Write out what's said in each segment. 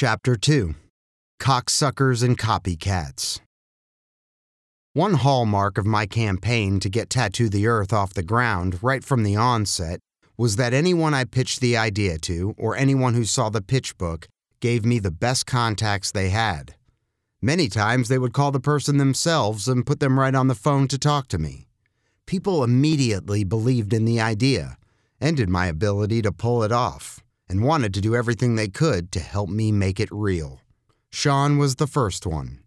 Chapter 2 Cocksuckers and Copycats. One hallmark of my campaign to get Tattoo the Earth off the ground right from the onset was that anyone I pitched the idea to, or anyone who saw the pitch book, gave me the best contacts they had. Many times they would call the person themselves and put them right on the phone to talk to me. People immediately believed in the idea and in my ability to pull it off, and wanted to do everything they could to help me make it real. Sean was the first one.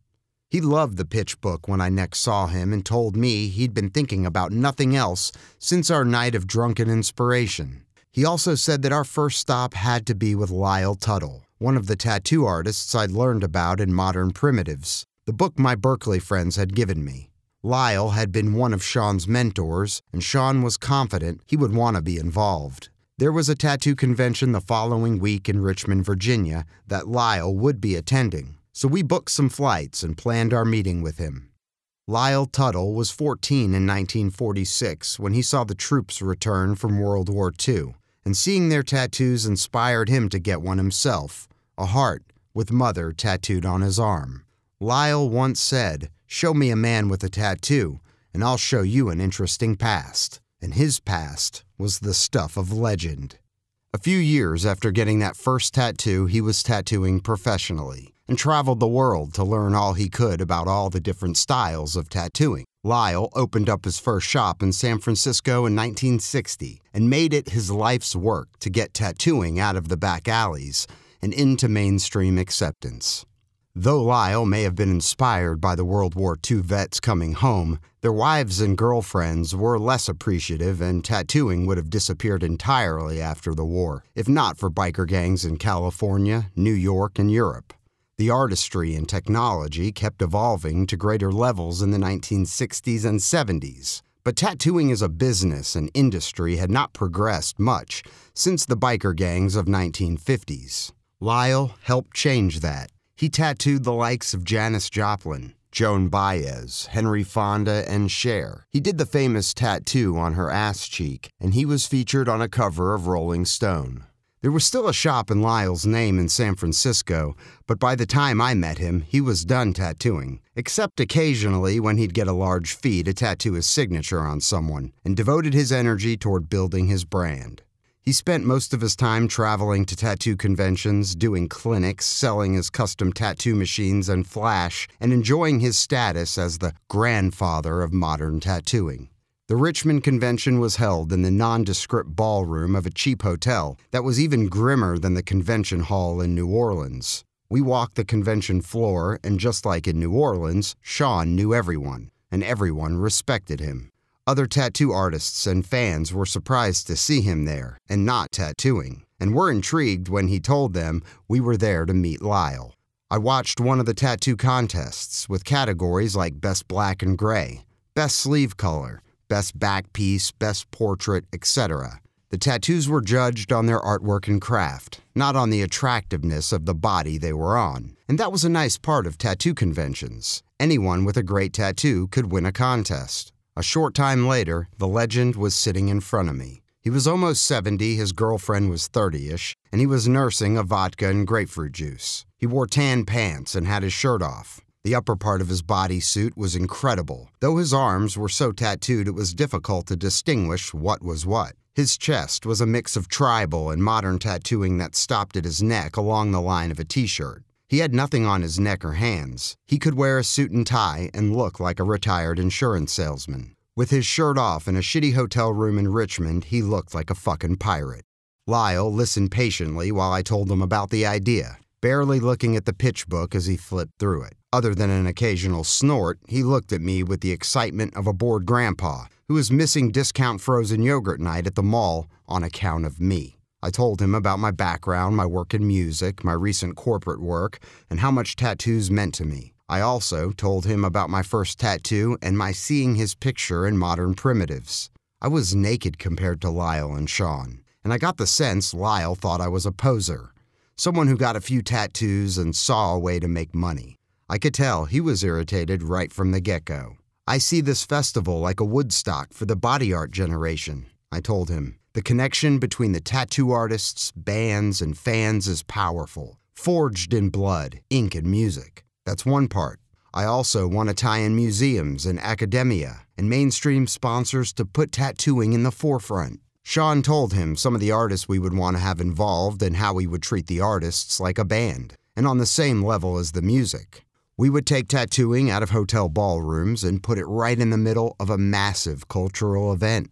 He loved the pitch book when I next saw him and told me he'd been thinking about nothing else since our night of drunken inspiration. He also said that our first stop had to be with Lyle Tuttle, one of the tattoo artists I'd learned about in Modern Primitives, the book my Berkeley friends had given me. Lyle had been one of Sean's mentors, and Sean was confident he would want to be involved. There was a tattoo convention the following week in Richmond, Virginia, that Lyle would be attending, so we booked some flights and planned our meeting with him. Lyle Tuttle was 14 in 1946 when he saw the troops return from World War II, and seeing their tattoos inspired him to get one himself a heart with Mother tattooed on his arm. Lyle once said, Show me a man with a tattoo, and I'll show you an interesting past. And his past was the stuff of legend. A few years after getting that first tattoo, he was tattooing professionally and traveled the world to learn all he could about all the different styles of tattooing. Lyle opened up his first shop in San Francisco in 1960 and made it his life's work to get tattooing out of the back alleys and into mainstream acceptance. Though Lyle may have been inspired by the World War II vets coming home, their wives and girlfriends were less appreciative, and tattooing would have disappeared entirely after the war, if not for biker gangs in California, New York, and Europe. The artistry and technology kept evolving to greater levels in the 1960s and 70s. But tattooing as a business and industry had not progressed much since the biker gangs of 1950s. Lyle helped change that he tattooed the likes of Janis Joplin, Joan Baez, Henry Fonda, and Cher. He did the famous tattoo on her ass cheek, and he was featured on a cover of Rolling Stone. There was still a shop in Lyle's name in San Francisco, but by the time I met him, he was done tattooing, except occasionally when he'd get a large fee to tattoo his signature on someone, and devoted his energy toward building his brand. He spent most of his time traveling to tattoo conventions, doing clinics, selling his custom tattoo machines and flash, and enjoying his status as the grandfather of modern tattooing. The Richmond convention was held in the nondescript ballroom of a cheap hotel that was even grimmer than the convention hall in New Orleans. We walked the convention floor, and just like in New Orleans, Sean knew everyone, and everyone respected him. Other tattoo artists and fans were surprised to see him there and not tattooing, and were intrigued when he told them we were there to meet Lyle. I watched one of the tattoo contests with categories like Best Black and Gray, Best Sleeve Color, Best Back Piece, Best Portrait, etc. The tattoos were judged on their artwork and craft, not on the attractiveness of the body they were on. And that was a nice part of tattoo conventions. Anyone with a great tattoo could win a contest. A short time later, the legend was sitting in front of me. He was almost 70, his girlfriend was 30 ish, and he was nursing a vodka and grapefruit juice. He wore tan pants and had his shirt off. The upper part of his bodysuit was incredible. Though his arms were so tattooed it was difficult to distinguish what was what. His chest was a mix of tribal and modern tattooing that stopped at his neck along the line of a t shirt. He had nothing on his neck or hands. He could wear a suit and tie and look like a retired insurance salesman. With his shirt off in a shitty hotel room in Richmond, he looked like a fucking pirate. Lyle listened patiently while I told him about the idea, barely looking at the pitch book as he flipped through it. Other than an occasional snort, he looked at me with the excitement of a bored grandpa who is missing discount frozen yogurt night at the mall on account of me. I told him about my background, my work in music, my recent corporate work, and how much tattoos meant to me. I also told him about my first tattoo and my seeing his picture in Modern Primitives. I was naked compared to Lyle and Sean, and I got the sense Lyle thought I was a poser, someone who got a few tattoos and saw a way to make money. I could tell he was irritated right from the get go. I see this festival like a Woodstock for the body art generation, I told him. The connection between the tattoo artists, bands, and fans is powerful. forged in blood, ink, and music. That's one part. I also want to tie in museums and academia and mainstream sponsors to put tattooing in the forefront. Sean told him some of the artists we would want to have involved and how we would treat the artists like a band, and on the same level as the music. We would take tattooing out of hotel ballrooms and put it right in the middle of a massive cultural event.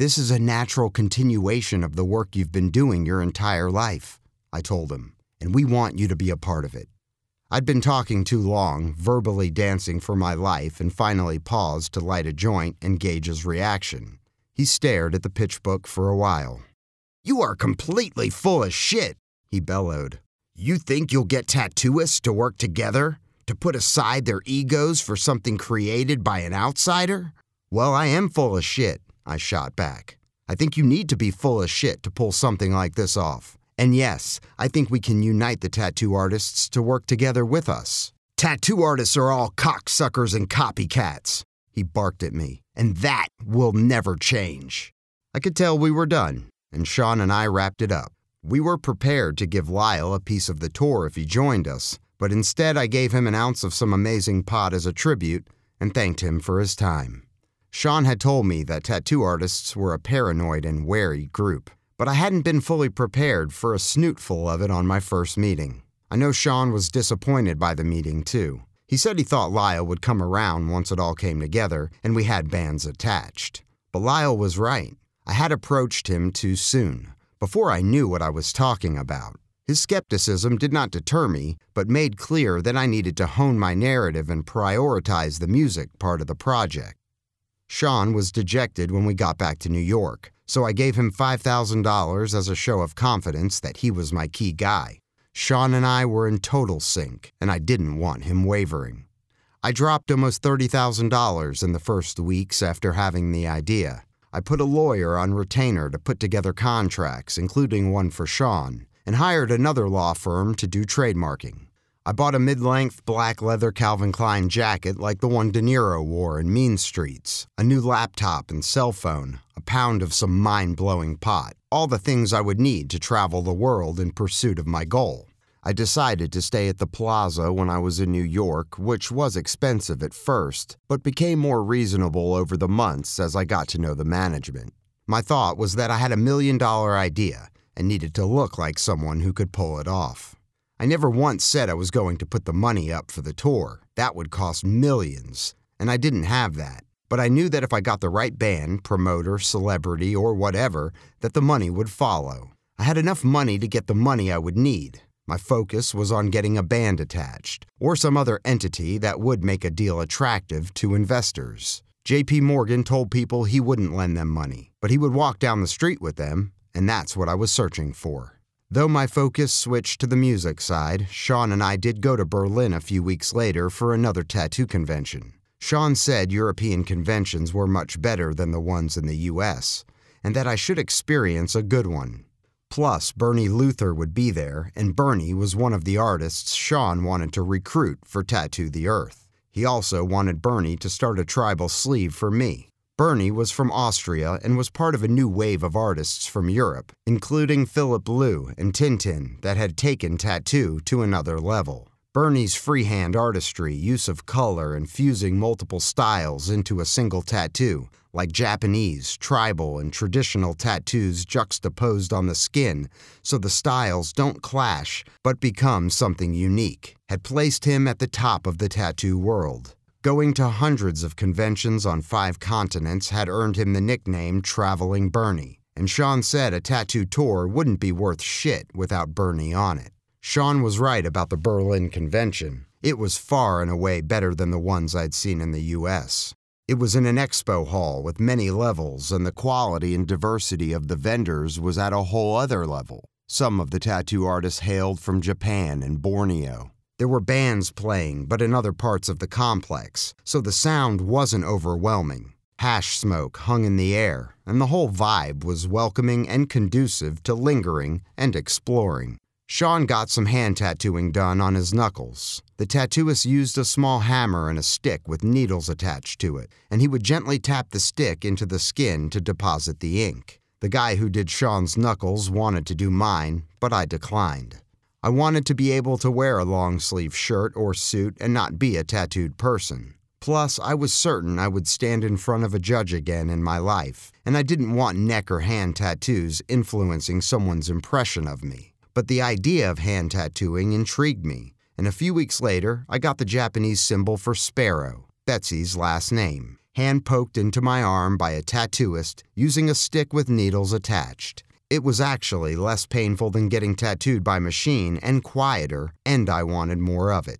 This is a natural continuation of the work you've been doing your entire life, I told him, and we want you to be a part of it. I'd been talking too long, verbally dancing for my life, and finally paused to light a joint and gauge his reaction. He stared at the pitch book for a while. You are completely full of shit, he bellowed. You think you'll get tattooists to work together? To put aside their egos for something created by an outsider? Well, I am full of shit, I shot back. I think you need to be full of shit to pull something like this off. And yes, I think we can unite the tattoo artists to work together with us. Tattoo artists are all cocksuckers and copycats, he barked at me, and that will never change. I could tell we were done, and Sean and I wrapped it up. We were prepared to give Lyle a piece of the tour if he joined us, but instead I gave him an ounce of some amazing pot as a tribute and thanked him for his time. Sean had told me that tattoo artists were a paranoid and wary group, but I hadn't been fully prepared for a snootful of it on my first meeting. I know Sean was disappointed by the meeting, too. He said he thought Lyle would come around once it all came together and we had bands attached. But Lyle was right. I had approached him too soon, before I knew what I was talking about. His skepticism did not deter me, but made clear that I needed to hone my narrative and prioritize the music part of the project. Sean was dejected when we got back to New York, so I gave him $5,000 as a show of confidence that he was my key guy. Sean and I were in total sync, and I didn't want him wavering. I dropped almost $30,000 in the first weeks after having the idea. I put a lawyer on retainer to put together contracts, including one for Sean, and hired another law firm to do trademarking. I bought a mid length black leather Calvin Klein jacket like the one De Niro wore in Mean Streets, a new laptop and cell phone, a pound of some mind blowing pot, all the things I would need to travel the world in pursuit of my goal. I decided to stay at the Plaza when I was in New York, which was expensive at first, but became more reasonable over the months as I got to know the management. My thought was that I had a million dollar idea and needed to look like someone who could pull it off. I never once said I was going to put the money up for the tour. That would cost millions, and I didn't have that. But I knew that if I got the right band, promoter, celebrity, or whatever, that the money would follow. I had enough money to get the money I would need. My focus was on getting a band attached, or some other entity that would make a deal attractive to investors. JP Morgan told people he wouldn't lend them money, but he would walk down the street with them, and that's what I was searching for. Though my focus switched to the music side, Sean and I did go to Berlin a few weeks later for another tattoo convention. Sean said European conventions were much better than the ones in the US, and that I should experience a good one. Plus, Bernie Luther would be there, and Bernie was one of the artists Sean wanted to recruit for Tattoo the Earth. He also wanted Bernie to start a tribal sleeve for me. Bernie was from Austria and was part of a new wave of artists from Europe, including Filip Leu and Tintin, that had taken tattoo to another level. Bernie's freehand artistry, use of color, and fusing multiple styles into a single tattoo, like Japanese, tribal, and traditional tattoos juxtaposed on the skin so the styles don't clash but become something unique, had placed him at the top of the tattoo world. Going to hundreds of conventions on five continents had earned him the nickname Traveling Bernie, and Sean said a tattoo tour wouldn't be worth shit without Bernie on it. Sean was right about the Berlin convention. It was far and away better than the ones I'd seen in the US. It was in an expo hall with many levels, and the quality and diversity of the vendors was at a whole other level. Some of the tattoo artists hailed from Japan and Borneo. There were bands playing, but in other parts of the complex, so the sound wasn't overwhelming. Hash smoke hung in the air, and the whole vibe was welcoming and conducive to lingering and exploring. Sean got some hand tattooing done on his knuckles. The tattooist used a small hammer and a stick with needles attached to it, and he would gently tap the stick into the skin to deposit the ink. The guy who did Sean's knuckles wanted to do mine, but I declined. I wanted to be able to wear a long sleeve shirt or suit and not be a tattooed person. Plus, I was certain I would stand in front of a judge again in my life, and I didn't want neck or hand tattoos influencing someone's impression of me. But the idea of hand tattooing intrigued me, and a few weeks later, I got the Japanese symbol for sparrow, Betsy's last name, hand poked into my arm by a tattooist using a stick with needles attached. It was actually less painful than getting tattooed by machine and quieter, and I wanted more of it.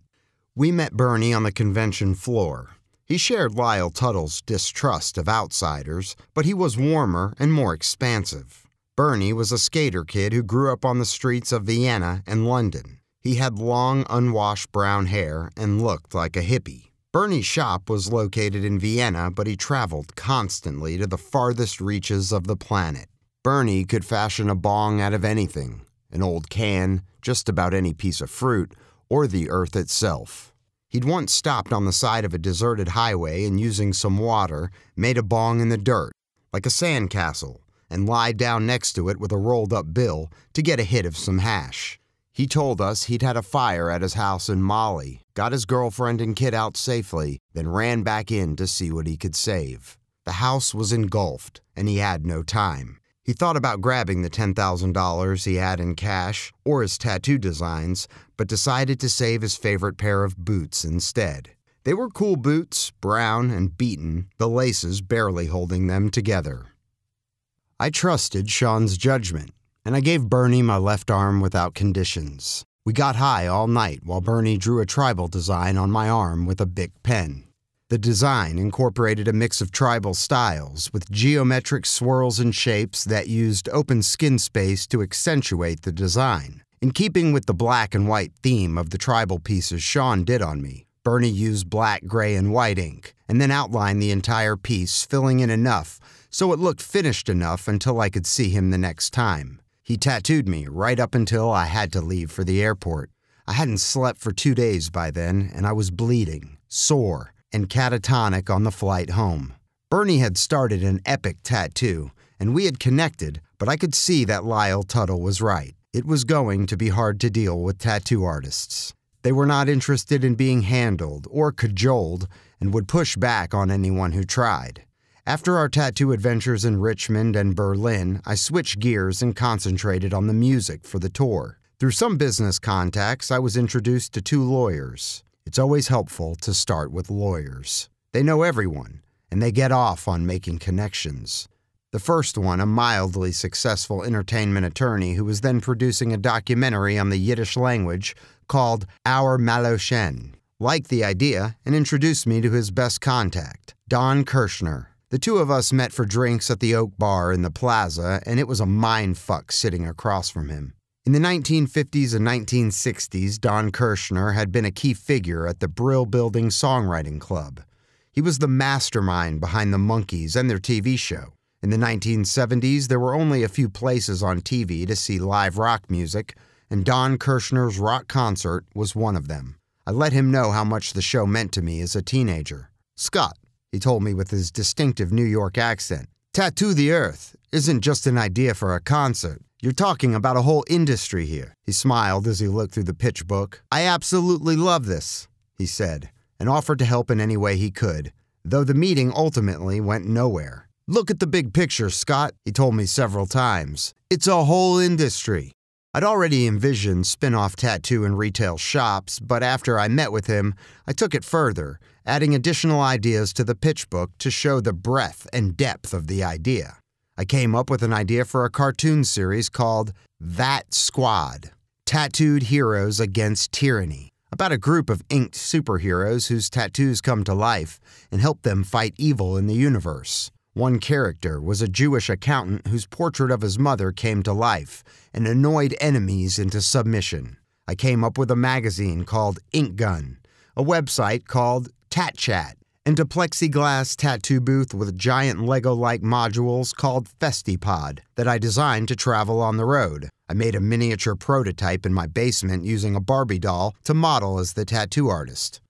We met Bernie on the convention floor. He shared Lyle Tuttle's distrust of outsiders, but he was warmer and more expansive. Bernie was a skater kid who grew up on the streets of Vienna and London. He had long, unwashed brown hair and looked like a hippie. Bernie's shop was located in Vienna, but he traveled constantly to the farthest reaches of the planet. Bernie could fashion a bong out of anything an old can, just about any piece of fruit, or the earth itself. He'd once stopped on the side of a deserted highway and, using some water, made a bong in the dirt, like a sandcastle, and lied down next to it with a rolled up bill to get a hit of some hash. He told us he'd had a fire at his house in Mali, got his girlfriend and kid out safely, then ran back in to see what he could save. The house was engulfed, and he had no time. He thought about grabbing the $10,000 he had in cash or his tattoo designs, but decided to save his favorite pair of boots instead. They were cool boots, brown and beaten, the laces barely holding them together. I trusted Sean's judgment, and I gave Bernie my left arm without conditions. We got high all night while Bernie drew a tribal design on my arm with a Bic pen. The design incorporated a mix of tribal styles with geometric swirls and shapes that used open skin space to accentuate the design. In keeping with the black and white theme of the tribal pieces Sean did on me, Bernie used black, gray, and white ink, and then outlined the entire piece, filling in enough so it looked finished enough until I could see him the next time. He tattooed me right up until I had to leave for the airport. I hadn't slept for two days by then, and I was bleeding, sore, and catatonic on the flight home. Bernie had started an epic tattoo, and we had connected, but I could see that Lyle Tuttle was right. It was going to be hard to deal with tattoo artists. They were not interested in being handled or cajoled and would push back on anyone who tried. After our tattoo adventures in Richmond and Berlin, I switched gears and concentrated on the music for the tour. Through some business contacts, I was introduced to two lawyers. It's always helpful to start with lawyers. They know everyone, and they get off on making connections. The first one, a mildly successful entertainment attorney who was then producing a documentary on the Yiddish language called Our Maloshen, liked the idea and introduced me to his best contact, Don Kirshner. The two of us met for drinks at the Oak Bar in the plaza, and it was a mind fuck sitting across from him. In the 1950s and 1960s, Don Kirshner had been a key figure at the Brill Building Songwriting Club. He was the mastermind behind the Monkees and their TV show. In the 1970s, there were only a few places on TV to see live rock music, and Don Kirshner's rock concert was one of them. I let him know how much the show meant to me as a teenager. Scott, he told me with his distinctive New York accent, Tattoo the Earth isn't just an idea for a concert. You're talking about a whole industry here. He smiled as he looked through the pitch book. I absolutely love this, he said, and offered to help in any way he could, though the meeting ultimately went nowhere. Look at the big picture, Scott, he told me several times. It's a whole industry. I'd already envisioned spin off tattoo and retail shops, but after I met with him, I took it further, adding additional ideas to the pitch book to show the breadth and depth of the idea. I came up with an idea for a cartoon series called That Squad Tattooed Heroes Against Tyranny, about a group of inked superheroes whose tattoos come to life and help them fight evil in the universe. One character was a Jewish accountant whose portrait of his mother came to life and annoyed enemies into submission. I came up with a magazine called Ink Gun, a website called Tat Chat, a plexiglass tattoo booth with giant Lego like modules called Festipod that I designed to travel on the road. I made a miniature prototype in my basement using a Barbie doll to model as the tattoo artist.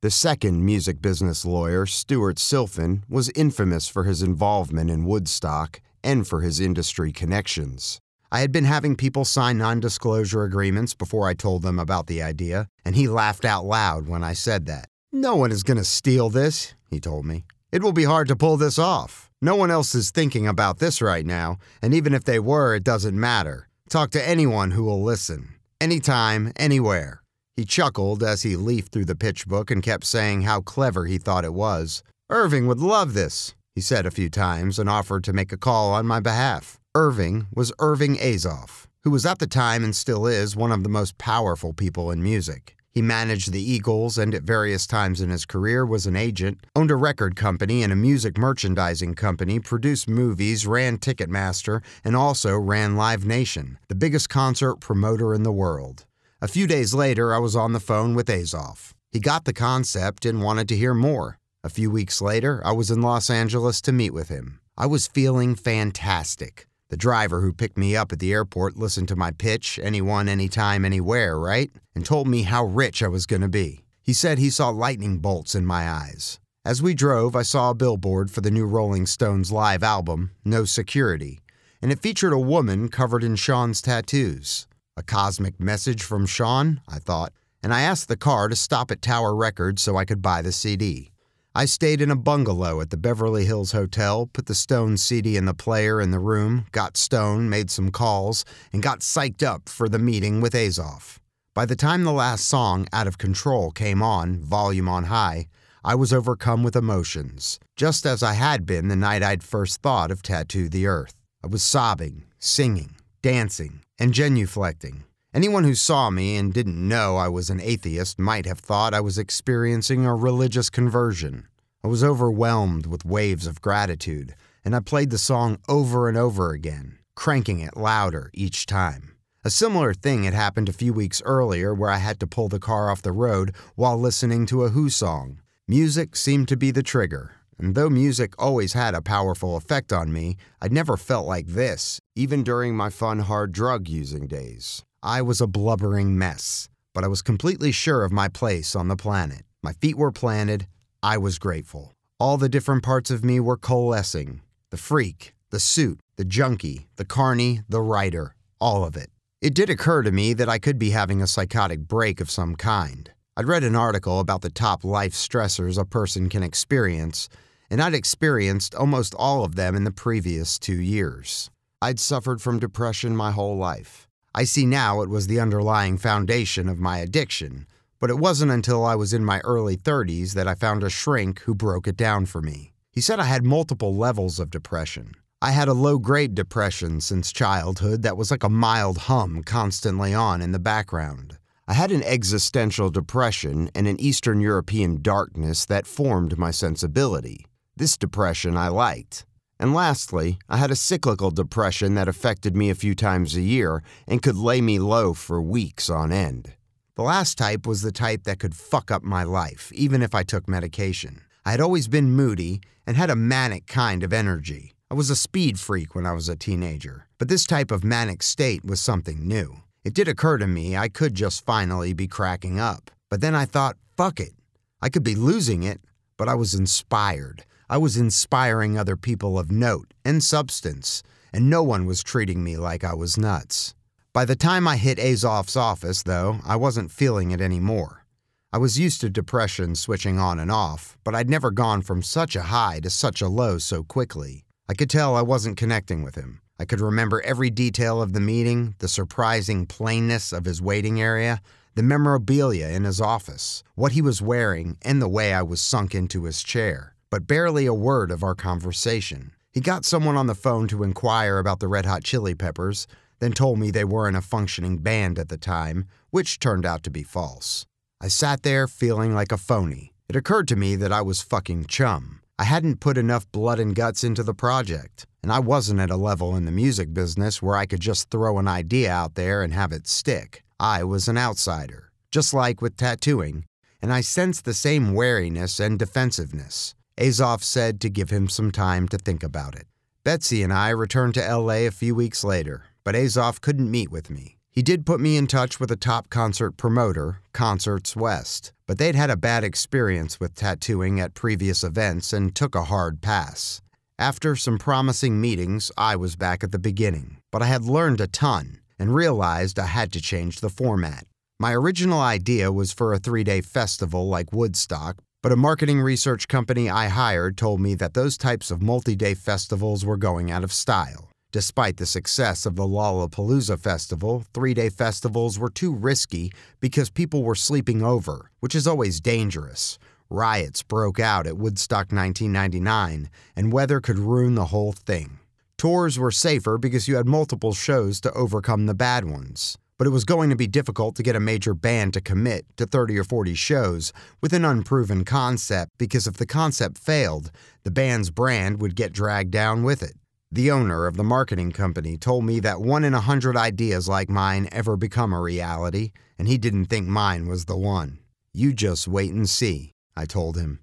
The second music business lawyer, Stuart Silfen, was infamous for his involvement in Woodstock and for his industry connections. I had been having people sign non disclosure agreements before I told them about the idea, and he laughed out loud when I said that. No one is going to steal this, he told me. It will be hard to pull this off. No one else is thinking about this right now, and even if they were, it doesn't matter. Talk to anyone who will listen. Anytime, anywhere. He chuckled as he leafed through the pitch book and kept saying how clever he thought it was. Irving would love this, he said a few times and offered to make a call on my behalf. Irving was Irving Azoff, who was at the time and still is one of the most powerful people in music. He managed the Eagles and at various times in his career was an agent, owned a record company and a music merchandising company, produced movies, ran Ticketmaster, and also ran Live Nation, the biggest concert promoter in the world. A few days later, I was on the phone with Azoff. He got the concept and wanted to hear more. A few weeks later, I was in Los Angeles to meet with him. I was feeling fantastic. The driver who picked me up at the airport listened to my pitch, anyone, anytime, anywhere, right? And told me how rich I was going to be. He said he saw lightning bolts in my eyes. As we drove, I saw a billboard for the new Rolling Stones live album, No Security, and it featured a woman covered in Sean's tattoos. A cosmic message from Sean, I thought, and I asked the car to stop at Tower Records so I could buy the CD. I stayed in a bungalow at the Beverly Hills Hotel, put the Stone CD and the player in the room, got Stone, made some calls, and got psyched up for the meeting with Azoff. By the time the last song, Out of Control, came on, volume on high, I was overcome with emotions, just as I had been the night I'd first thought of Tattoo the Earth. I was sobbing, singing, dancing, and genuflecting. Anyone who saw me and didn't know I was an atheist might have thought I was experiencing a religious conversion. I was overwhelmed with waves of gratitude, and I played the song over and over again, cranking it louder each time. A similar thing had happened a few weeks earlier where I had to pull the car off the road while listening to a Who song. Music seemed to be the trigger, and though music always had a powerful effect on me, I'd never felt like this, even during my fun hard drug using days. I was a blubbering mess, but I was completely sure of my place on the planet. My feet were planted. I was grateful. All the different parts of me were coalescing the freak, the suit, the junkie, the carny, the writer, all of it. It did occur to me that I could be having a psychotic break of some kind. I'd read an article about the top life stressors a person can experience, and I'd experienced almost all of them in the previous two years. I'd suffered from depression my whole life. I see now it was the underlying foundation of my addiction, but it wasn't until I was in my early 30s that I found a shrink who broke it down for me. He said I had multiple levels of depression. I had a low grade depression since childhood that was like a mild hum constantly on in the background. I had an existential depression and an Eastern European darkness that formed my sensibility. This depression I liked. And lastly, I had a cyclical depression that affected me a few times a year and could lay me low for weeks on end. The last type was the type that could fuck up my life, even if I took medication. I had always been moody and had a manic kind of energy. I was a speed freak when I was a teenager, but this type of manic state was something new. It did occur to me I could just finally be cracking up. But then I thought, fuck it. I could be losing it, but I was inspired. I was inspiring other people of note and substance, and no one was treating me like I was nuts. By the time I hit Azoff's office, though, I wasn't feeling it anymore. I was used to depression switching on and off, but I'd never gone from such a high to such a low so quickly. I could tell I wasn't connecting with him. I could remember every detail of the meeting, the surprising plainness of his waiting area, the memorabilia in his office, what he was wearing, and the way I was sunk into his chair but barely a word of our conversation. He got someone on the phone to inquire about the Red Hot Chili Peppers, then told me they weren't a functioning band at the time, which turned out to be false. I sat there feeling like a phony. It occurred to me that I was fucking chum. I hadn't put enough blood and guts into the project, and I wasn't at a level in the music business where I could just throw an idea out there and have it stick. I was an outsider, just like with tattooing, and I sensed the same wariness and defensiveness. Azoff said to give him some time to think about it. Betsy and I returned to LA a few weeks later, but Azoff couldn't meet with me. He did put me in touch with a top concert promoter, Concerts West, but they'd had a bad experience with tattooing at previous events and took a hard pass. After some promising meetings, I was back at the beginning, but I had learned a ton and realized I had to change the format. My original idea was for a three day festival like Woodstock, but a marketing research company I hired told me that those types of multi day festivals were going out of style. Despite the success of the Lollapalooza Festival, three day festivals were too risky because people were sleeping over, which is always dangerous. Riots broke out at Woodstock 1999, and weather could ruin the whole thing. Tours were safer because you had multiple shows to overcome the bad ones. But it was going to be difficult to get a major band to commit to 30 or 40 shows with an unproven concept because if the concept failed, the band's brand would get dragged down with it. The owner of the marketing company told me that one in a hundred ideas like mine ever become a reality, and he didn't think mine was the one. You just wait and see, I told him.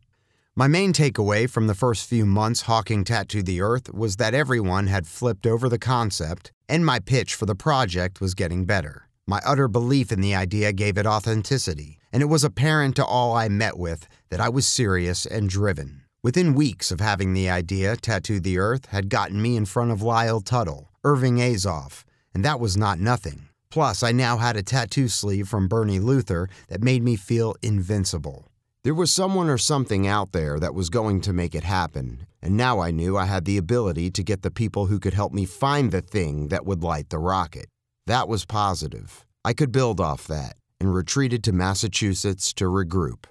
My main takeaway from the first few months hawking Tattoo the Earth was that everyone had flipped over the concept, and my pitch for the project was getting better. My utter belief in the idea gave it authenticity, and it was apparent to all I met with that I was serious and driven. Within weeks of having the idea, Tattoo the Earth had gotten me in front of Lyle Tuttle, Irving Azoff, and that was not nothing. Plus, I now had a tattoo sleeve from Bernie Luther that made me feel invincible. There was someone or something out there that was going to make it happen, and now I knew I had the ability to get the people who could help me find the thing that would light the rocket. That was positive. I could build off that and retreated to Massachusetts to regroup.